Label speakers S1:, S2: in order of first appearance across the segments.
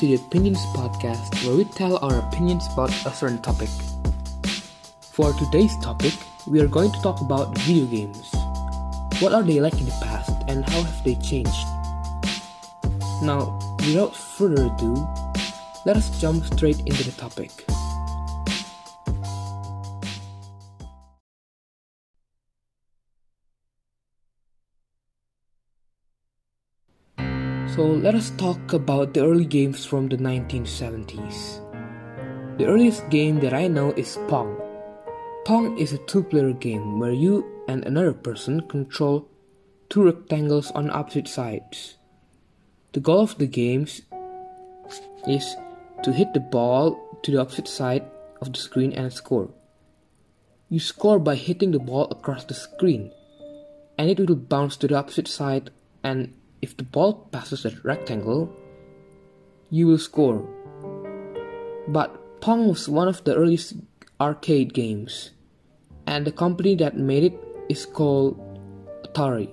S1: To the Opinions Podcast, where we tell our opinions about a certain topic. For today's topic, we are going to talk about video games. What are they like in the past, and how have they changed? Now, without further ado, let us jump straight into the topic. So let us talk about the early games from the 1970s. The earliest game that I know is Pong. Pong is a two player game where you and another person control two rectangles on opposite sides. The goal of the games is to hit the ball to the opposite side of the screen and score. You score by hitting the ball across the screen, and it will bounce to the opposite side and if the ball passes the rectangle, you will score. But Pong was one of the earliest arcade games, and the company that made it is called Atari.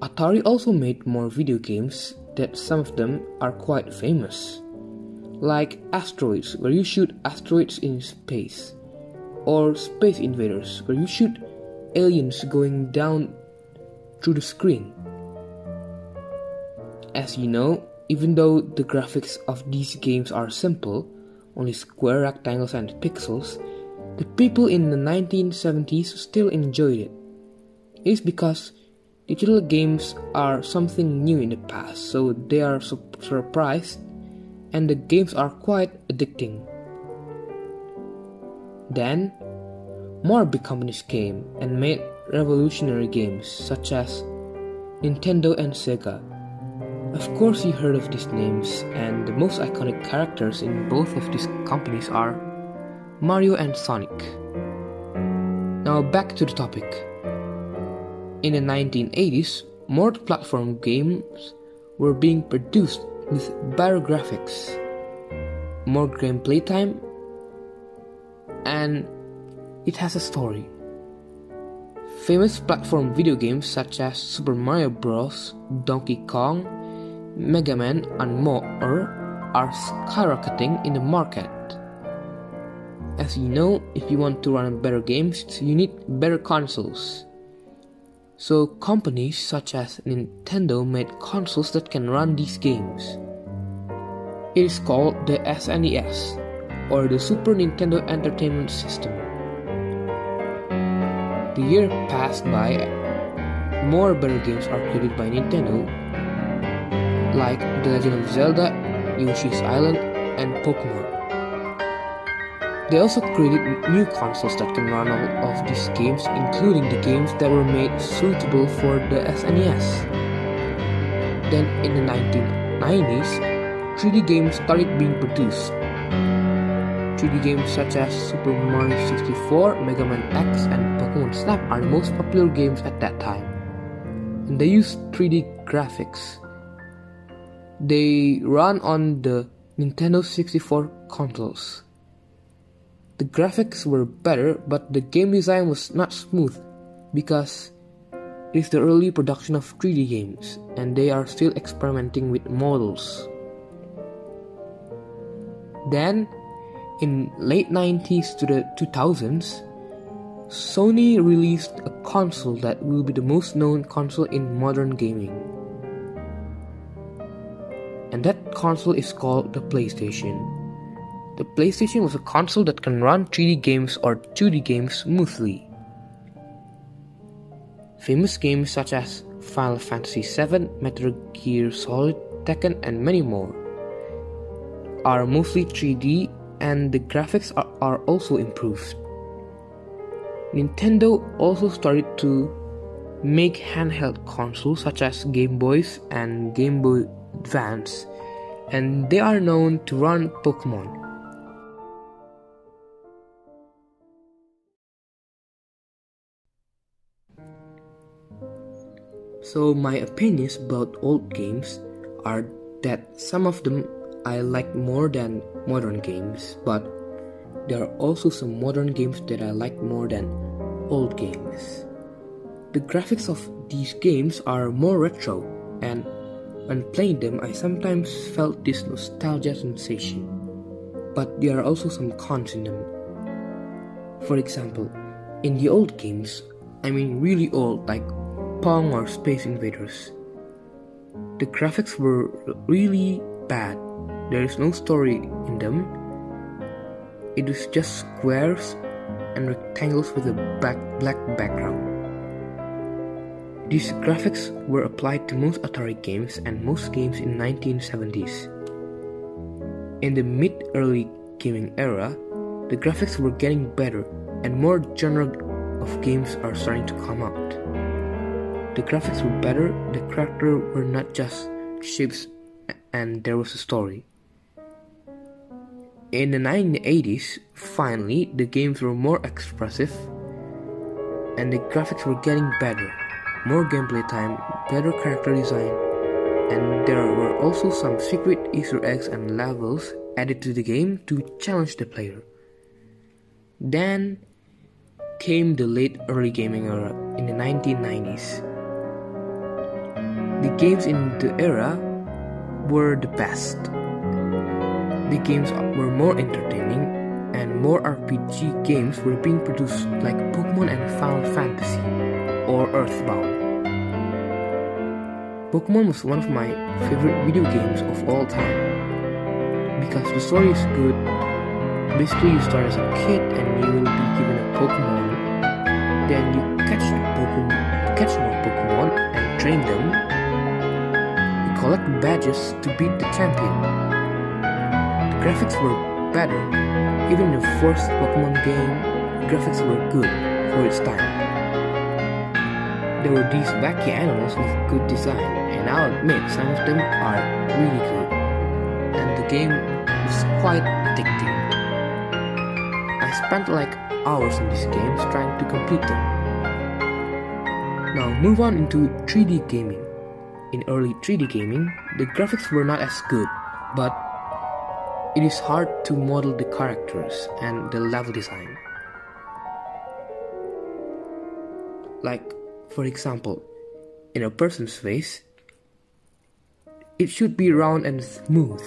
S1: Atari also made more video games that some of them are quite famous, like Asteroids, where you shoot asteroids in space, or Space Invaders, where you shoot aliens going down through the screen. As you know, even though the graphics of these games are simple, only square rectangles and pixels, the people in the 1970s still enjoyed it. It is because digital games are something new in the past, so they are su- surprised and the games are quite addicting. Then, more big companies came and made revolutionary games such as Nintendo and Sega of course, you heard of these names, and the most iconic characters in both of these companies are Mario and Sonic. Now, back to the topic. In the 1980s, more platform games were being produced with better graphics, more gameplay time, and it has a story. Famous platform video games such as Super Mario Bros., Donkey Kong, Mega Man and more are skyrocketing in the market. As you know, if you want to run better games, you need better consoles. So, companies such as Nintendo made consoles that can run these games. It is called the SNES, or the Super Nintendo Entertainment System. The year passed by, more better games are created by Nintendo like The Legend of Zelda, Yoshi's Island, and Pokemon. They also created new consoles that can run all of these games, including the games that were made suitable for the SNES. Then, in the 1990s, 3D games started being produced. 3D games such as Super Mario 64, Mega Man X, and Pokemon Snap are the most popular games at that time. And they use 3D graphics they run on the Nintendo 64 consoles. The graphics were better, but the game design was not smooth because it is the early production of 3D games and they are still experimenting with models. Then, in late 90s to the 2000s, Sony released a console that will be the most known console in modern gaming and that console is called the PlayStation. The PlayStation was a console that can run 3D games or 2D games smoothly. Famous games such as Final Fantasy VII, Metal Gear Solid, Tekken, and many more are mostly 3D and the graphics are, are also improved. Nintendo also started to make handheld consoles such as Game Boys and Game Boy Advance, and they are known to run Pokemon. So, my opinions about old games are that some of them I like more than modern games, but there are also some modern games that I like more than old games. The graphics of these games are more retro and When playing them, I sometimes felt this nostalgia sensation, but there are also some cons in them. For example, in the old games, I mean really old, like Pong or Space Invaders, the graphics were really bad. There is no story in them. It is just squares and rectangles with a black, black background. These graphics were applied to most Atari games and most games in 1970s. In the mid-early gaming era, the graphics were getting better and more genre of games are starting to come out. The graphics were better, the characters were not just shapes and there was a story. In the 1980s, finally, the games were more expressive and the graphics were getting better, more gameplay time, better character design, and there were also some secret Easter eggs and levels added to the game to challenge the player. Then came the late early gaming era in the 1990s. The games in the era were the best. The games were more entertaining and more RPG games were being produced like Pokemon and Final Fantasy or Earthbound. Pokemon was one of my favorite video games of all time because the story is good. Basically, you start as a kid and you will be given a Pokemon. Then you catch the Pokemon, catch more Pokemon and train them You collect badges to beat the champion. The graphics were better. Even the first Pokemon game, graphics were good for its time. There were these wacky animals with good design, and I'll admit some of them are really good. And the game is quite addicting. I spent like hours in these games trying to complete them. Now move on into 3D gaming. In early 3D gaming, the graphics were not as good, but it is hard to model the characters and the level design. Like, for example, in a person's face, it should be round and smooth,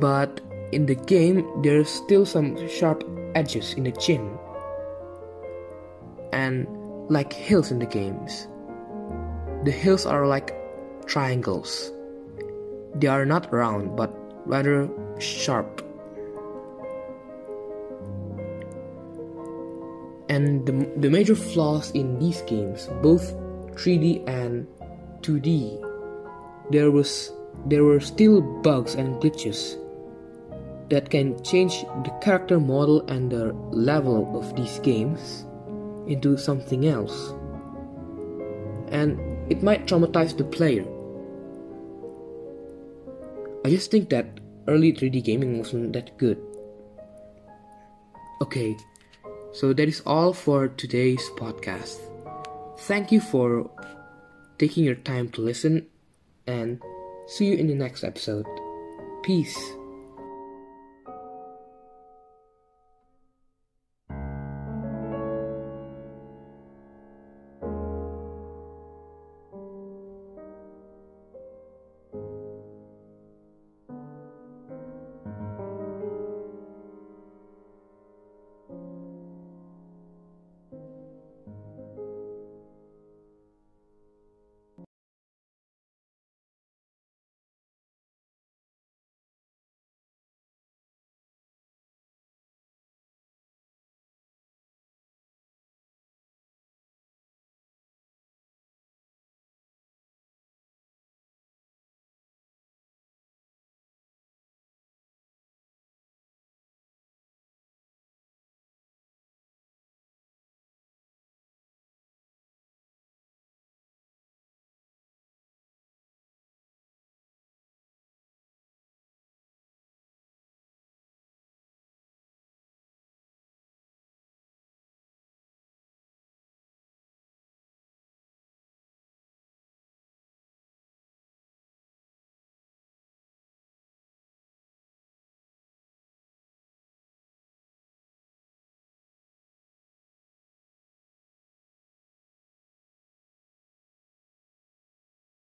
S1: but in the game, there are still some sharp edges in the chin, and like hills in the games. The hills are like triangles. They are not round but rather sharp. And the, the major flaws in these games, both 3D and 2D, there was there were still bugs and glitches that can change the character model and the level of these games into something else. And it might traumatize the player. I just think that early 3D gaming wasn't that good. Okay, so that is all for today's podcast. Thank you for taking your time to listen and see you in the next episode. Peace.